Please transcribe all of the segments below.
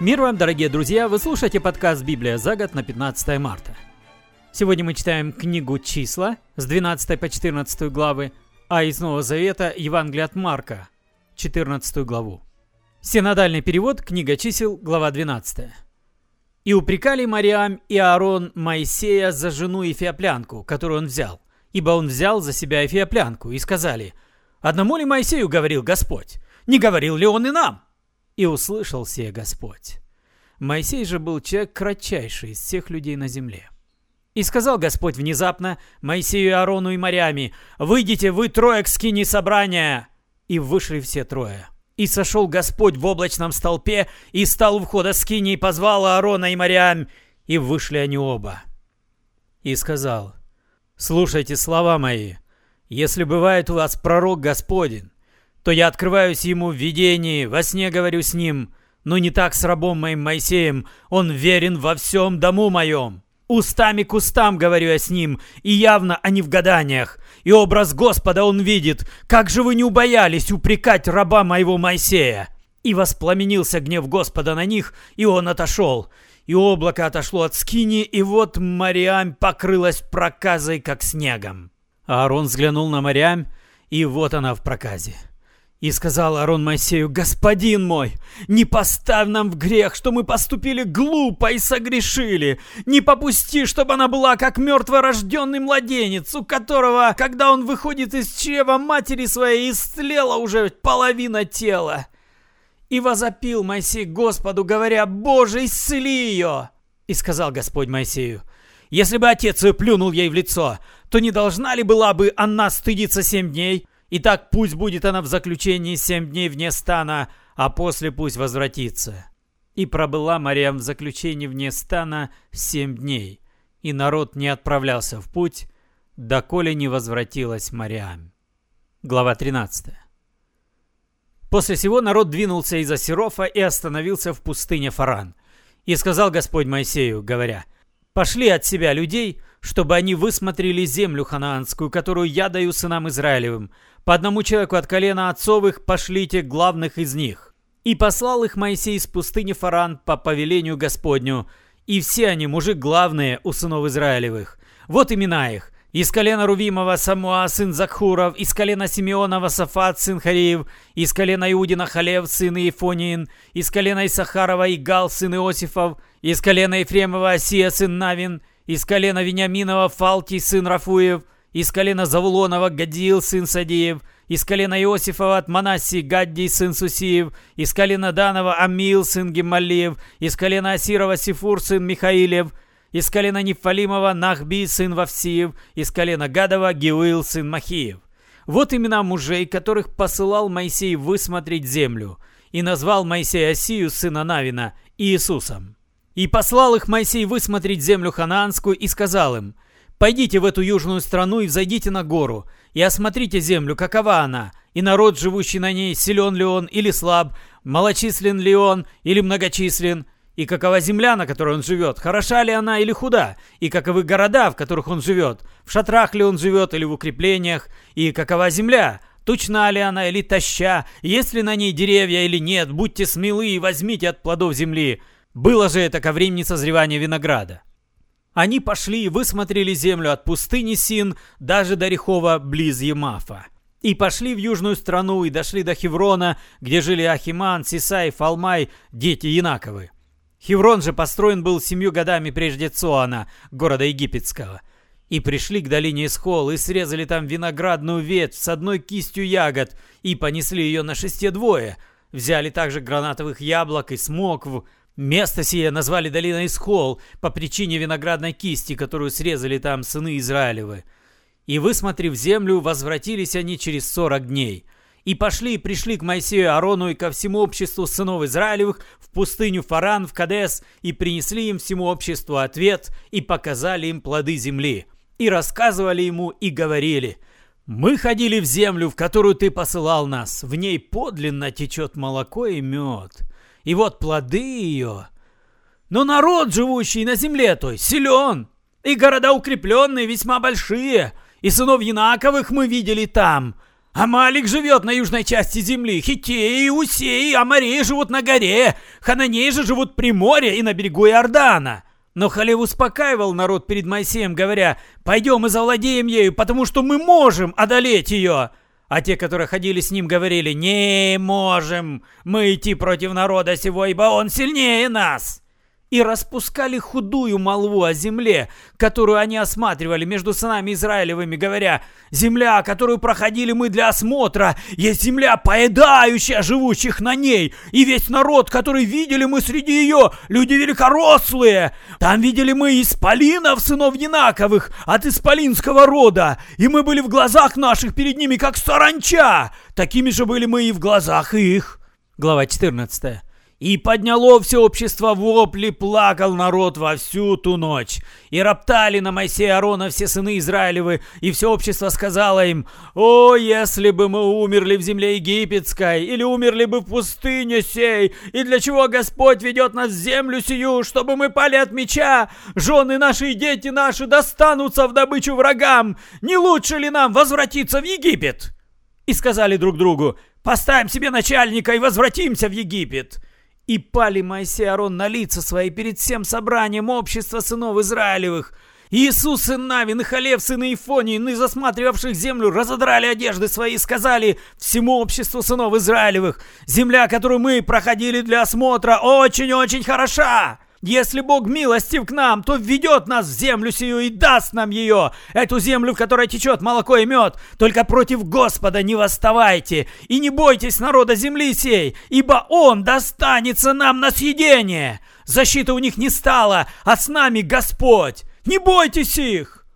Мир вам, дорогие друзья! Вы слушаете подкаст «Библия за год» на 15 марта. Сегодня мы читаем книгу «Числа» с 12 по 14 главы, а из Нового Завета Евангелие от Марка, 14 главу. Синодальный перевод, книга чисел, глава 12. «И упрекали Мариам и Аарон Моисея за жену Эфиоплянку, которую он взял, ибо он взял за себя Эфиоплянку, и сказали, «Одному ли Моисею говорил Господь? Не говорил ли он и нам?» И услышал сие Господь. Моисей же был человек кратчайший из всех людей на земле. И сказал Господь внезапно Моисею, Аарону и Марьями, «Выйдите вы трое к скине собрания!» И вышли все трое. И сошел Господь в облачном столпе, и стал у входа скини, и позвал Аарона и Марьям, и вышли они оба. И сказал, «Слушайте слова мои, если бывает у вас пророк Господень, то я открываюсь ему в видении, во сне говорю с ним, но не так с рабом моим Моисеем, он верен во всем дому моем. Устами к устам говорю я с ним, и явно, а не в гаданиях. И образ Господа он видит. Как же вы не убоялись упрекать раба моего Моисея? И воспламенился гнев Господа на них, и он отошел. И облако отошло от скини, и вот Мариам покрылась проказой, как снегом. Аарон взглянул на Мариам, и вот она в проказе. И сказал Арон Моисею, «Господин мой, не поставь нам в грех, что мы поступили глупо и согрешили. Не попусти, чтобы она была как мертворожденный младенец, у которого, когда он выходит из чрева матери своей, истлела уже половина тела». И возопил Моисей Господу, говоря, «Боже, исцели ее!» И сказал Господь Моисею, «Если бы отец ее плюнул ей в лицо, то не должна ли была бы она стыдиться семь дней?» Итак, пусть будет она в заключении семь дней вне стана, а после пусть возвратится. И пробыла Мариам в заключении вне стана семь дней, и народ не отправлялся в путь, доколе не возвратилась Мариам. Глава 13. После сего народ двинулся из Асерофа и остановился в пустыне Фаран. И сказал Господь Моисею, говоря, «Пошли от себя людей, чтобы они высмотрели землю ханаанскую, которую я даю сынам Израилевым, по одному человеку от колена отцовых пошлите главных из них. И послал их Моисей из пустыни Фаран по повелению Господню. И все они мужи главные у сынов Израилевых. Вот имена их. Из колена Рувимова Самуа, сын Закхуров, из колена Симеонова Сафат, сын Хариев, из колена Иудина Халев, сын Ифониин, из колена Исахарова Игал, сын Иосифов, из колена Ефремова Осия, сын Навин, из колена Вениаминова Фалти, сын Рафуев, из колена Завулонова Гадиил, сын Садиев, из колена Иосифова от Манасии Гаддий, сын Сусиев, из колена Данова Амил, сын Гемалиев, из колена Асирова Сифур, сын Михаилев, из колена Нефалимова Нахби, сын Вавсиев, из колена Гадова Геуил, сын Махиев. Вот имена мужей, которых посылал Моисей высмотреть землю, и назвал Моисей Осию, сына Навина, Иисусом. И послал их Моисей высмотреть землю ханаанскую и сказал им, Пойдите в эту южную страну и взойдите на гору, и осмотрите землю, какова она, и народ, живущий на ней, силен ли он или слаб, малочислен ли он или многочислен, и какова земля, на которой он живет, хороша ли она или худа, и каковы города, в которых он живет, в шатрах ли он живет или в укреплениях, и какова земля, тучна ли она или таща, есть ли на ней деревья или нет, будьте смелы и возьмите от плодов земли. Было же это ко времени созревания винограда. Они пошли и высмотрели землю от пустыни Син даже до Рехова близ Емафа. И пошли в южную страну и дошли до Хеврона, где жили Ахиман, Сисай, Фалмай, дети Янаковы. Хеврон же построен был семью годами прежде Цоана, города египетского. И пришли к долине Исхол и срезали там виноградную ветвь с одной кистью ягод и понесли ее на шесте двое. Взяли также гранатовых яблок и смокв, Место сие назвали долиной Исхол по причине виноградной кисти, которую срезали там сыны Израилевы. И, высмотрев землю, возвратились они через сорок дней. И пошли и пришли к Моисею Аарону и ко всему обществу сынов Израилевых в пустыню Фаран, в Кадес, и принесли им всему обществу ответ, и показали им плоды земли. И рассказывали ему, и говорили, «Мы ходили в землю, в которую ты посылал нас, в ней подлинно течет молоко и мед» и вот плоды ее. Но народ, живущий на земле той, силен, и города укрепленные весьма большие, и сынов Янаковых мы видели там. Амалик живет на южной части земли, Хитеи, Усеи, Амареи живут на горе, Хананеи же живут при море и на берегу Иордана. Но Халев успокаивал народ перед Моисеем, говоря, «Пойдем и завладеем ею, потому что мы можем одолеть ее». А те, которые ходили с ним, говорили, «Не можем мы идти против народа сего, ибо он сильнее нас» и распускали худую молву о земле, которую они осматривали между сынами Израилевыми, говоря, «Земля, которую проходили мы для осмотра, есть земля, поедающая живущих на ней, и весь народ, который видели мы среди ее, люди великорослые. Там видели мы исполинов, сынов Янаковых, от исполинского рода, и мы были в глазах наших перед ними, как саранча, такими же были мы и в глазах их». Глава 14. И подняло все общество вопли, плакал народ во всю ту ночь. И роптали на Моисея Аарона все сыны Израилевы, и все общество сказало им, «О, если бы мы умерли в земле египетской, или умерли бы в пустыне сей, и для чего Господь ведет нас в землю сию, чтобы мы пали от меча, жены наши и дети наши достанутся в добычу врагам, не лучше ли нам возвратиться в Египет?» И сказали друг другу, «Поставим себе начальника и возвратимся в Египет». И пали Моисей и Аарон на лица свои перед всем собранием общества сынов Израилевых. Иисус, сын Навин, и Халев, сын Ифонин, и засматривавших землю, разодрали одежды свои и сказали всему обществу сынов Израилевых, «Земля, которую мы проходили для осмотра, очень-очень хороша!» Если Бог милостив к нам, то введет нас в землю сию и даст нам ее, эту землю, в которой течет молоко и мед. Только против Господа не восставайте и не бойтесь народа земли сей, ибо Он достанется нам на съедение. Защиты у них не стало, а с нами Господь. Не бойтесь их!»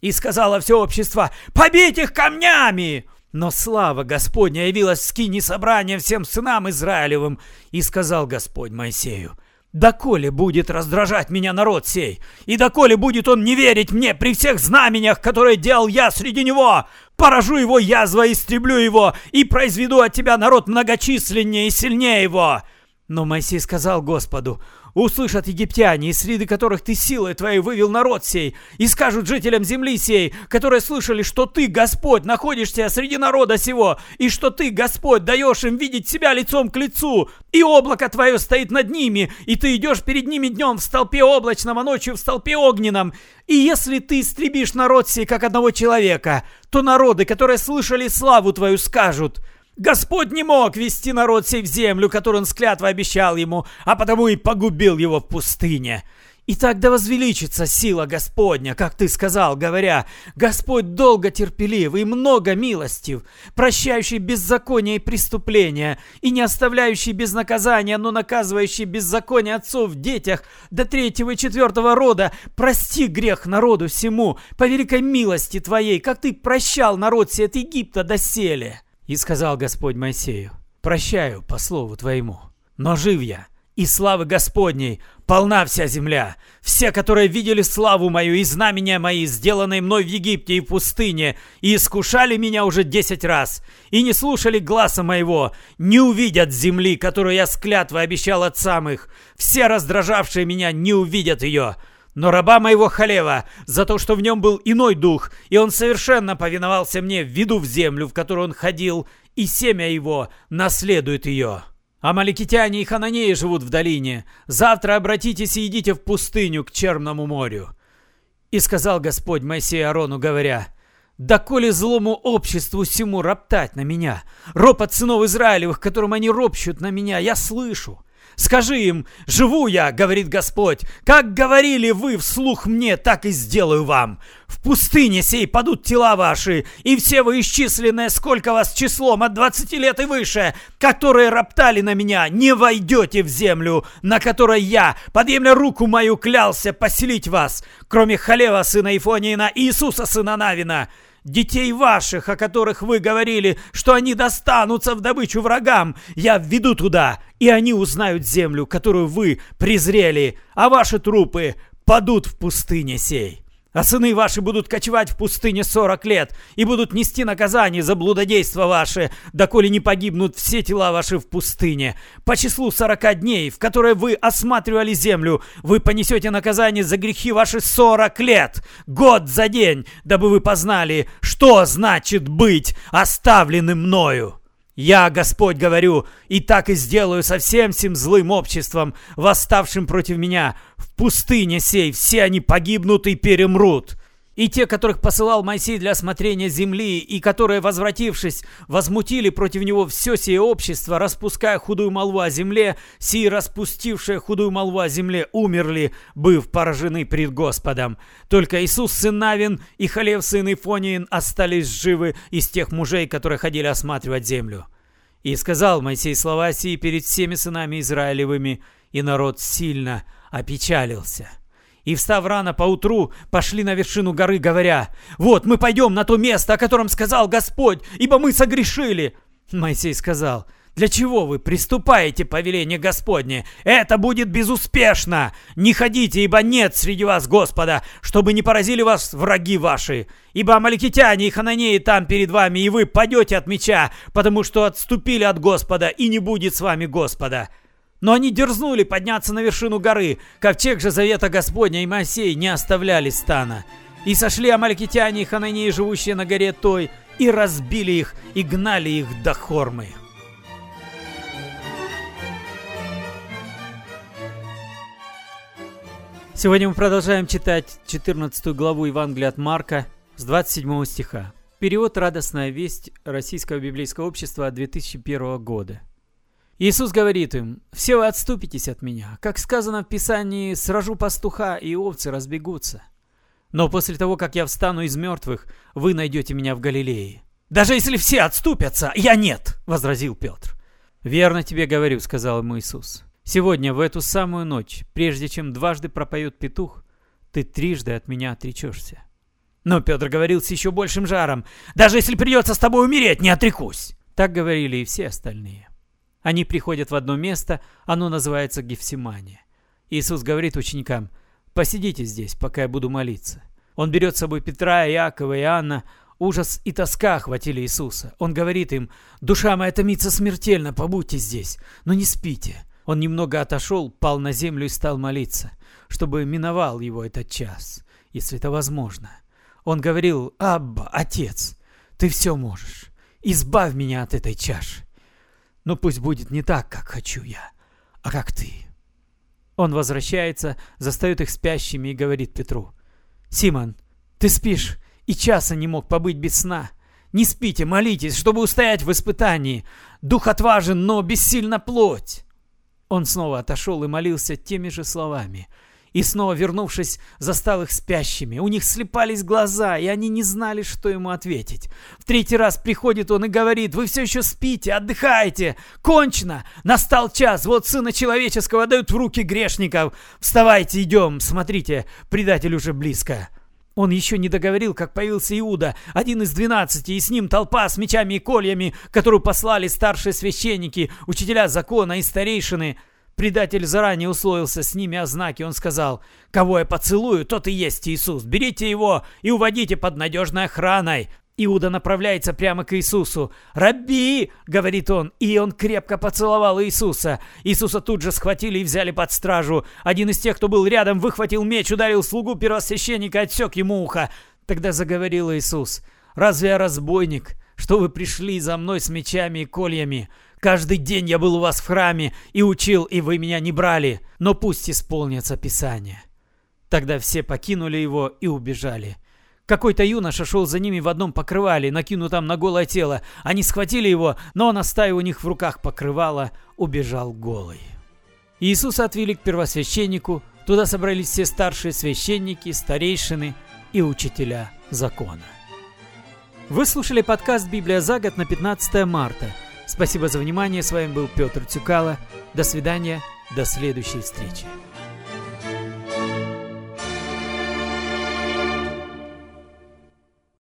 И сказала все общество, «Побить их камнями!» Но слава Господня явилась в скине собрания всем сынам Израилевым, и сказал Господь Моисею, Доколе будет раздражать меня народ сей, и доколе будет он не верить мне при всех знамениях, которые делал я среди него, поражу его язва, истреблю его, и произведу от тебя народ многочисленнее и сильнее его». Но Моисей сказал Господу, Услышат египтяне, из среды которых ты силой твоей вывел народ сей, и скажут жителям земли сей, которые слышали, что ты, Господь, находишься среди народа сего, и что ты, Господь, даешь им видеть себя лицом к лицу, и облако твое стоит над ними, и ты идешь перед ними днем в столпе облачном, а ночью в столпе огненном. И если ты истребишь народ сей, как одного человека, то народы, которые слышали славу твою, скажут – Господь не мог вести народ сей в землю, которую он с клятвой обещал ему, а потому и погубил его в пустыне. И тогда возвеличится сила Господня, как ты сказал, говоря, Господь долго терпелив и много милостив, прощающий беззаконие и преступления, и не оставляющий без наказания, но наказывающий беззаконие отцов в детях до третьего и четвертого рода, прости грех народу всему, по великой милости твоей, как ты прощал народ сей от Египта до селе. И сказал Господь Моисею, «Прощаю по слову твоему, но жив я, и славы Господней полна вся земля. Все, которые видели славу мою и знамения мои, сделанные мной в Египте и в пустыне, и искушали меня уже десять раз, и не слушали гласа моего, не увидят земли, которую я с обещал отцам их. Все раздражавшие меня не увидят ее». Но раба моего Халева, за то, что в нем был иной дух, и он совершенно повиновался мне, введу в землю, в которую он ходил, и семя его наследует ее. Амаликитяне и хананеи живут в долине. Завтра обратитесь и идите в пустыню к Черному морю. И сказал Господь Моисею Арону, говоря, «Доколе злому обществу всему роптать на меня, ропот сынов Израилевых, которым они ропщут на меня, я слышу. Скажи им, живу я, говорит Господь, как говорили вы вслух мне, так и сделаю вам. В пустыне сей падут тела ваши, и все вы исчисленные, сколько вас числом от двадцати лет и выше, которые роптали на меня, не войдете в землю, на которой я, подъемля руку мою, клялся поселить вас, кроме Халева, сына Ифониина, и Иисуса, сына Навина детей ваших, о которых вы говорили, что они достанутся в добычу врагам, я введу туда, и они узнают землю, которую вы презрели, а ваши трупы падут в пустыне сей. А сыны ваши будут кочевать в пустыне сорок лет и будут нести наказание за блудодейство ваше, доколе не погибнут все тела ваши в пустыне. По числу сорока дней, в которые вы осматривали землю, вы понесете наказание за грехи ваши сорок лет, год за день, дабы вы познали, что значит быть оставленным мною. Я, Господь, говорю, и так и сделаю со всем сим злым обществом, восставшим против меня. В пустыне сей все они погибнут и перемрут. И те, которых посылал Моисей для осмотрения земли, и которые, возвратившись, возмутили против него все сие общество, распуская худую молву о земле, сии распустившие худую молву о земле умерли, быв поражены пред Господом. Только Иисус, сын Навин, и Халев, сын Ифониин, остались живы из тех мужей, которые ходили осматривать землю. И сказал Моисей слова сии перед всеми сынами Израилевыми, и народ сильно опечалился и, встав рано поутру, пошли на вершину горы, говоря, «Вот мы пойдем на то место, о котором сказал Господь, ибо мы согрешили». Моисей сказал, «Для чего вы приступаете повеление Господне? Это будет безуспешно! Не ходите, ибо нет среди вас Господа, чтобы не поразили вас враги ваши. Ибо амаликитяне и хананеи там перед вами, и вы падете от меча, потому что отступили от Господа, и не будет с вами Господа». Но они дерзнули подняться на вершину горы. Ковчег же завета Господня и Моисей не оставляли стана. И сошли амалькитяне и хананеи, живущие на горе той, и разбили их, и гнали их до Хормы. Сегодня мы продолжаем читать 14 главу Евангелия от Марка с 27 стиха. Перевод «Радостная весть» Российского библейского общества 2001 года. Иисус говорит им, «Все вы отступитесь от меня. Как сказано в Писании, сражу пастуха, и овцы разбегутся. Но после того, как я встану из мертвых, вы найдете меня в Галилее». «Даже если все отступятся, я нет!» — возразил Петр. «Верно тебе говорю», — сказал ему Иисус. «Сегодня, в эту самую ночь, прежде чем дважды пропоет петух, ты трижды от меня отречешься». Но Петр говорил с еще большим жаром, «Даже если придется с тобой умереть, не отрекусь!» Так говорили и все остальные. Они приходят в одно место, оно называется Гефсимания. Иисус говорит ученикам, «Посидите здесь, пока я буду молиться». Он берет с собой Петра, Иакова и Иоанна. Ужас и тоска охватили Иисуса. Он говорит им, «Душа моя томится смертельно, побудьте здесь, но не спите». Он немного отошел, пал на землю и стал молиться, чтобы миновал его этот час, если это возможно. Он говорил, «Абба, Отец, ты все можешь, избавь меня от этой чаши». Но пусть будет не так, как хочу я, а как ты. Он возвращается, застает их спящими и говорит Петру. «Симон, ты спишь и часа не мог побыть без сна. Не спите, молитесь, чтобы устоять в испытании. Дух отважен, но бессильна плоть». Он снова отошел и молился теми же словами – и снова, вернувшись, застал их спящими. У них слепались глаза, и они не знали, что ему ответить. В третий раз приходит он и говорит, вы все еще спите, отдыхаете, кончено, настал час, вот Сына Человеческого дают в руки грешников. Вставайте, идем, смотрите, предатель уже близко. Он еще не договорил, как появился Иуда, один из двенадцати, и с ним толпа с мечами и кольями, которую послали старшие священники, учителя закона и старейшины – Предатель заранее условился с ними о знаке. Он сказал, «Кого я поцелую, тот и есть Иисус. Берите его и уводите под надежной охраной». Иуда направляется прямо к Иисусу. «Раби!» — говорит он, и он крепко поцеловал Иисуса. Иисуса тут же схватили и взяли под стражу. Один из тех, кто был рядом, выхватил меч, ударил слугу первосвященника, отсек ему ухо. Тогда заговорил Иисус. «Разве я разбойник, что вы пришли за мной с мечами и кольями?» Каждый день я был у вас в храме и учил, и вы меня не брали, но пусть исполнится Писание». Тогда все покинули его и убежали. Какой-то юноша шел за ними в одном покрывале, накинутом на голое тело. Они схватили его, но он, оставив у них в руках покрывало, убежал голый. Иисуса отвели к первосвященнику. Туда собрались все старшие священники, старейшины и учителя закона. Вы слушали подкаст «Библия за год» на 15 марта – Спасибо за внимание. С вами был Петр Цюкало. До свидания. До следующей встречи.